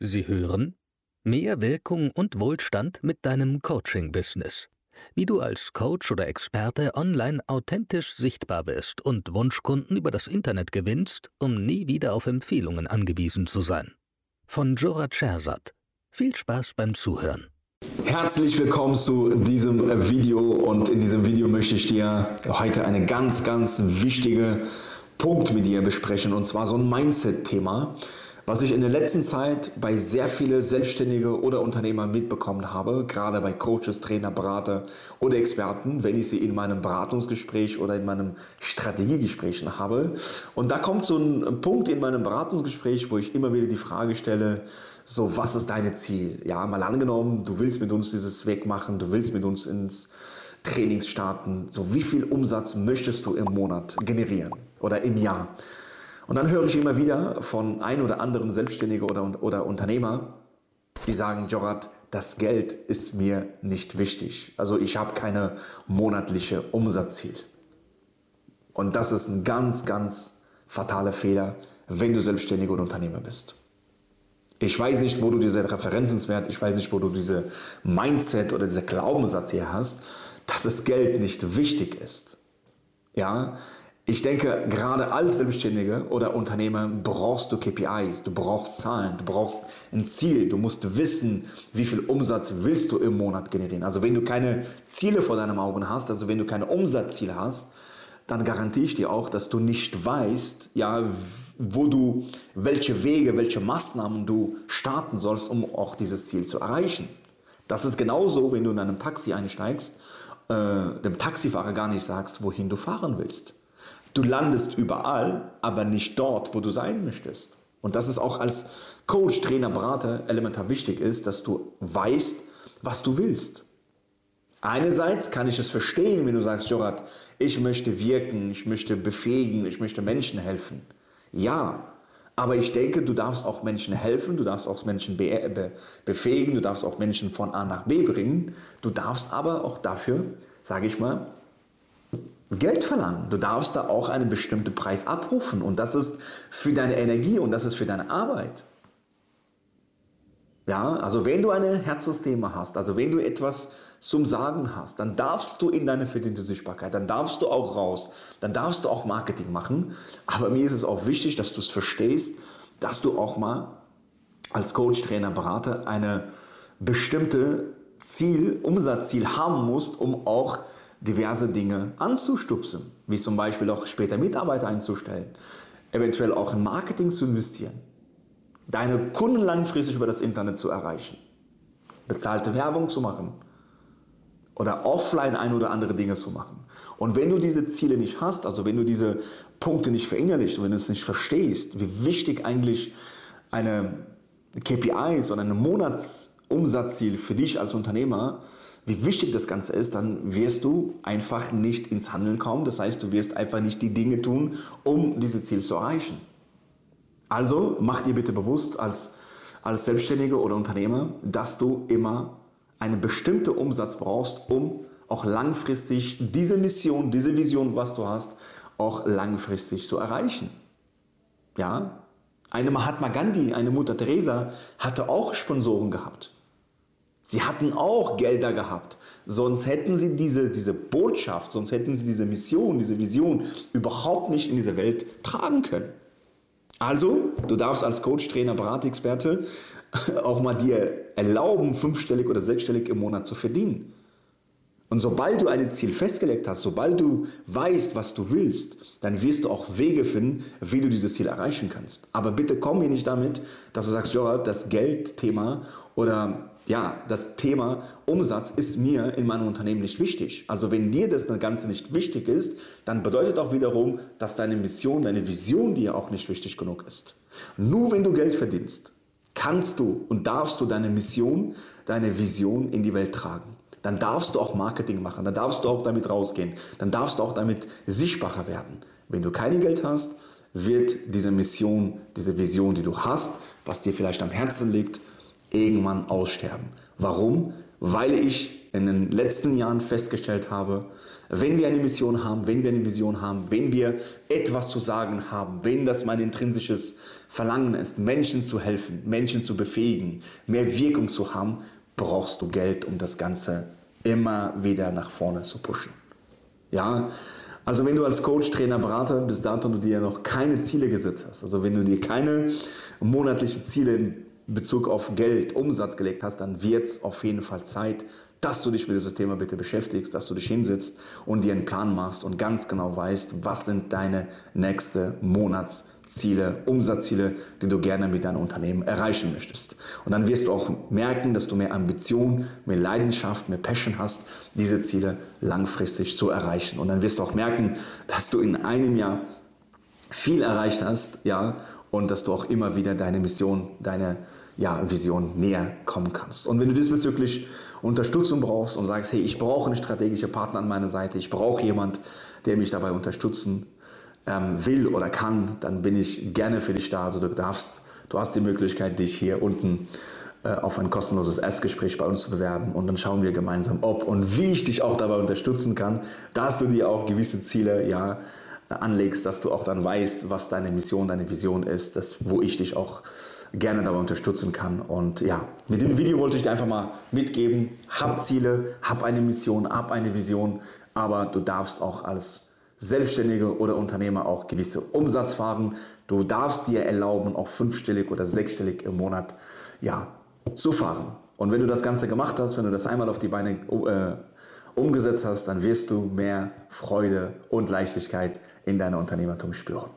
Sie hören Mehr Wirkung und Wohlstand mit deinem Coaching-Business. Wie du als Coach oder Experte online authentisch sichtbar wirst und Wunschkunden über das Internet gewinnst, um nie wieder auf Empfehlungen angewiesen zu sein. Von Jora Schersat. Viel Spaß beim Zuhören. Herzlich willkommen zu diesem Video und in diesem Video möchte ich dir heute eine ganz, ganz wichtige Punkt mit dir besprechen und zwar so ein Mindset-Thema was ich in der letzten Zeit bei sehr vielen Selbstständige oder Unternehmer mitbekommen habe, gerade bei Coaches, Trainer, Berater oder Experten, wenn ich sie in meinem Beratungsgespräch oder in meinem Strategiegesprächen habe. Und da kommt so ein Punkt in meinem Beratungsgespräch, wo ich immer wieder die Frage stelle, so, was ist dein Ziel? Ja, mal angenommen, du willst mit uns dieses Weg machen, du willst mit uns ins Trainings starten. So, wie viel Umsatz möchtest du im Monat generieren oder im Jahr? Und dann höre ich immer wieder von ein oder anderen Selbstständigen oder, oder Unternehmer, die sagen, Jorat, das Geld ist mir nicht wichtig. Also ich habe keine monatliche Umsatzziel. Und das ist ein ganz, ganz fataler Fehler, wenn du Selbstständiger oder Unternehmer bist. Ich weiß nicht, wo du diese Referenzenswert, ich weiß nicht, wo du diese Mindset oder diese Glaubenssatz hier hast, dass das Geld nicht wichtig ist. Ja, ich denke, gerade als Selbstständiger oder Unternehmer brauchst du KPIs, du brauchst Zahlen, du brauchst ein Ziel, du musst wissen, wie viel Umsatz willst du im Monat generieren. Also wenn du keine Ziele vor deinen Augen hast, also wenn du keine Umsatzziele hast, dann garantiere ich dir auch, dass du nicht weißt, ja, wo du, welche Wege, welche Maßnahmen du starten sollst, um auch dieses Ziel zu erreichen. Das ist genauso, wenn du in einem Taxi einsteigst, äh, dem Taxifahrer gar nicht sagst, wohin du fahren willst. Du landest überall, aber nicht dort, wo du sein möchtest. Und das ist auch als Coach, Trainer, Berater elementar wichtig ist, dass du weißt, was du willst. Einerseits kann ich es verstehen, wenn du sagst, Jorat, ich möchte wirken, ich möchte befähigen, ich möchte Menschen helfen. Ja, aber ich denke, du darfst auch Menschen helfen, du darfst auch Menschen be be befähigen, du darfst auch Menschen von A nach B bringen. Du darfst aber auch dafür, sage ich mal, Geld verlangen. Du darfst da auch einen bestimmten Preis abrufen und das ist für deine Energie und das ist für deine Arbeit. Ja, also wenn du eine Herzsysteme hast, also wenn du etwas zum Sagen hast, dann darfst du in deine verdiente Sichtbarkeit, dann darfst du auch raus, dann darfst du auch Marketing machen. Aber mir ist es auch wichtig, dass du es verstehst, dass du auch mal als Coach, Trainer, Berater eine bestimmte Ziel, Umsatzziel haben musst, um auch diverse Dinge anzustupsen, wie zum Beispiel auch später Mitarbeiter einzustellen, eventuell auch in Marketing zu investieren, deine Kunden langfristig über das Internet zu erreichen, bezahlte Werbung zu machen oder offline ein oder andere Dinge zu machen. Und wenn du diese Ziele nicht hast, also wenn du diese Punkte nicht verinnerlichst und wenn du es nicht verstehst, wie wichtig eigentlich eine KPIs oder ein Monatsumsatzziel für dich als Unternehmer ist, wie wichtig das Ganze ist, dann wirst du einfach nicht ins Handeln kommen. Das heißt, du wirst einfach nicht die Dinge tun, um dieses Ziel zu erreichen. Also mach dir bitte bewusst als, als Selbstständiger oder Unternehmer, dass du immer einen bestimmten Umsatz brauchst, um auch langfristig diese Mission, diese Vision, was du hast, auch langfristig zu erreichen. Ja? Eine Mahatma Gandhi, eine Mutter Teresa hatte auch Sponsoren gehabt. Sie hatten auch Gelder gehabt. Sonst hätten sie diese, diese Botschaft, sonst hätten sie diese Mission, diese Vision überhaupt nicht in dieser Welt tragen können. Also, du darfst als Coach, Trainer, Beratexperte auch mal dir erlauben, fünfstellig oder sechsstellig im Monat zu verdienen. Und sobald du ein Ziel festgelegt hast, sobald du weißt, was du willst, dann wirst du auch Wege finden, wie du dieses Ziel erreichen kannst. Aber bitte komm mir nicht damit, dass du sagst, ja, das Geldthema oder ja, das Thema Umsatz ist mir in meinem Unternehmen nicht wichtig. Also wenn dir das Ganze nicht wichtig ist, dann bedeutet auch wiederum, dass deine Mission, deine Vision dir auch nicht wichtig genug ist. Nur wenn du Geld verdienst, kannst du und darfst du deine Mission, deine Vision in die Welt tragen. Dann darfst du auch Marketing machen, dann darfst du auch damit rausgehen, dann darfst du auch damit sichtbarer werden. Wenn du kein Geld hast, wird diese Mission, diese Vision, die du hast, was dir vielleicht am Herzen liegt, irgendwann aussterben. Warum? Weil ich in den letzten Jahren festgestellt habe, wenn wir eine Mission haben, wenn wir eine Vision haben, wenn wir etwas zu sagen haben, wenn das mein intrinsisches Verlangen ist, Menschen zu helfen, Menschen zu befähigen, mehr Wirkung zu haben, brauchst du Geld, um das Ganze immer wieder nach vorne zu pushen. Ja, also wenn du als Coach, Trainer, Berater bis dato du dir noch keine Ziele gesetzt hast, also wenn du dir keine monatlichen Ziele in Bezug auf Geld, Umsatz gelegt hast, dann wird es auf jeden Fall Zeit, dass du dich mit diesem Thema bitte beschäftigst, dass du dich hinsetzt und dir einen Plan machst und ganz genau weißt, was sind deine nächste Monatsziele, Umsatzziele, die du gerne mit deinem Unternehmen erreichen möchtest. Und dann wirst du auch merken, dass du mehr Ambition, mehr Leidenschaft, mehr Passion hast, diese Ziele langfristig zu erreichen. Und dann wirst du auch merken, dass du in einem Jahr viel erreicht hast, ja, und dass du auch immer wieder deine Mission, deine ja, Vision näher kommen kannst. Und wenn du diesbezüglich Unterstützung brauchst und sagst, hey, ich brauche einen strategischen Partner an meiner Seite, ich brauche jemand, der mich dabei unterstützen ähm, will oder kann, dann bin ich gerne für dich da. Also du darfst, du hast die Möglichkeit, dich hier unten äh, auf ein kostenloses Erstgespräch bei uns zu bewerben und dann schauen wir gemeinsam, ob und wie ich dich auch dabei unterstützen kann, dass du dir auch gewisse Ziele ja anlegst, dass du auch dann weißt, was deine Mission, deine Vision ist, das, wo ich dich auch gerne dabei unterstützen kann. Und ja, mit dem Video wollte ich dir einfach mal mitgeben, hab Ziele, hab eine Mission, hab eine Vision, aber du darfst auch als Selbstständige oder Unternehmer auch gewisse Umsatz fahren. Du darfst dir erlauben, auch fünfstellig oder sechsstellig im Monat ja, zu fahren. Und wenn du das Ganze gemacht hast, wenn du das einmal auf die Beine äh, umgesetzt hast, dann wirst du mehr Freude und Leichtigkeit in deiner Unternehmertum spüren.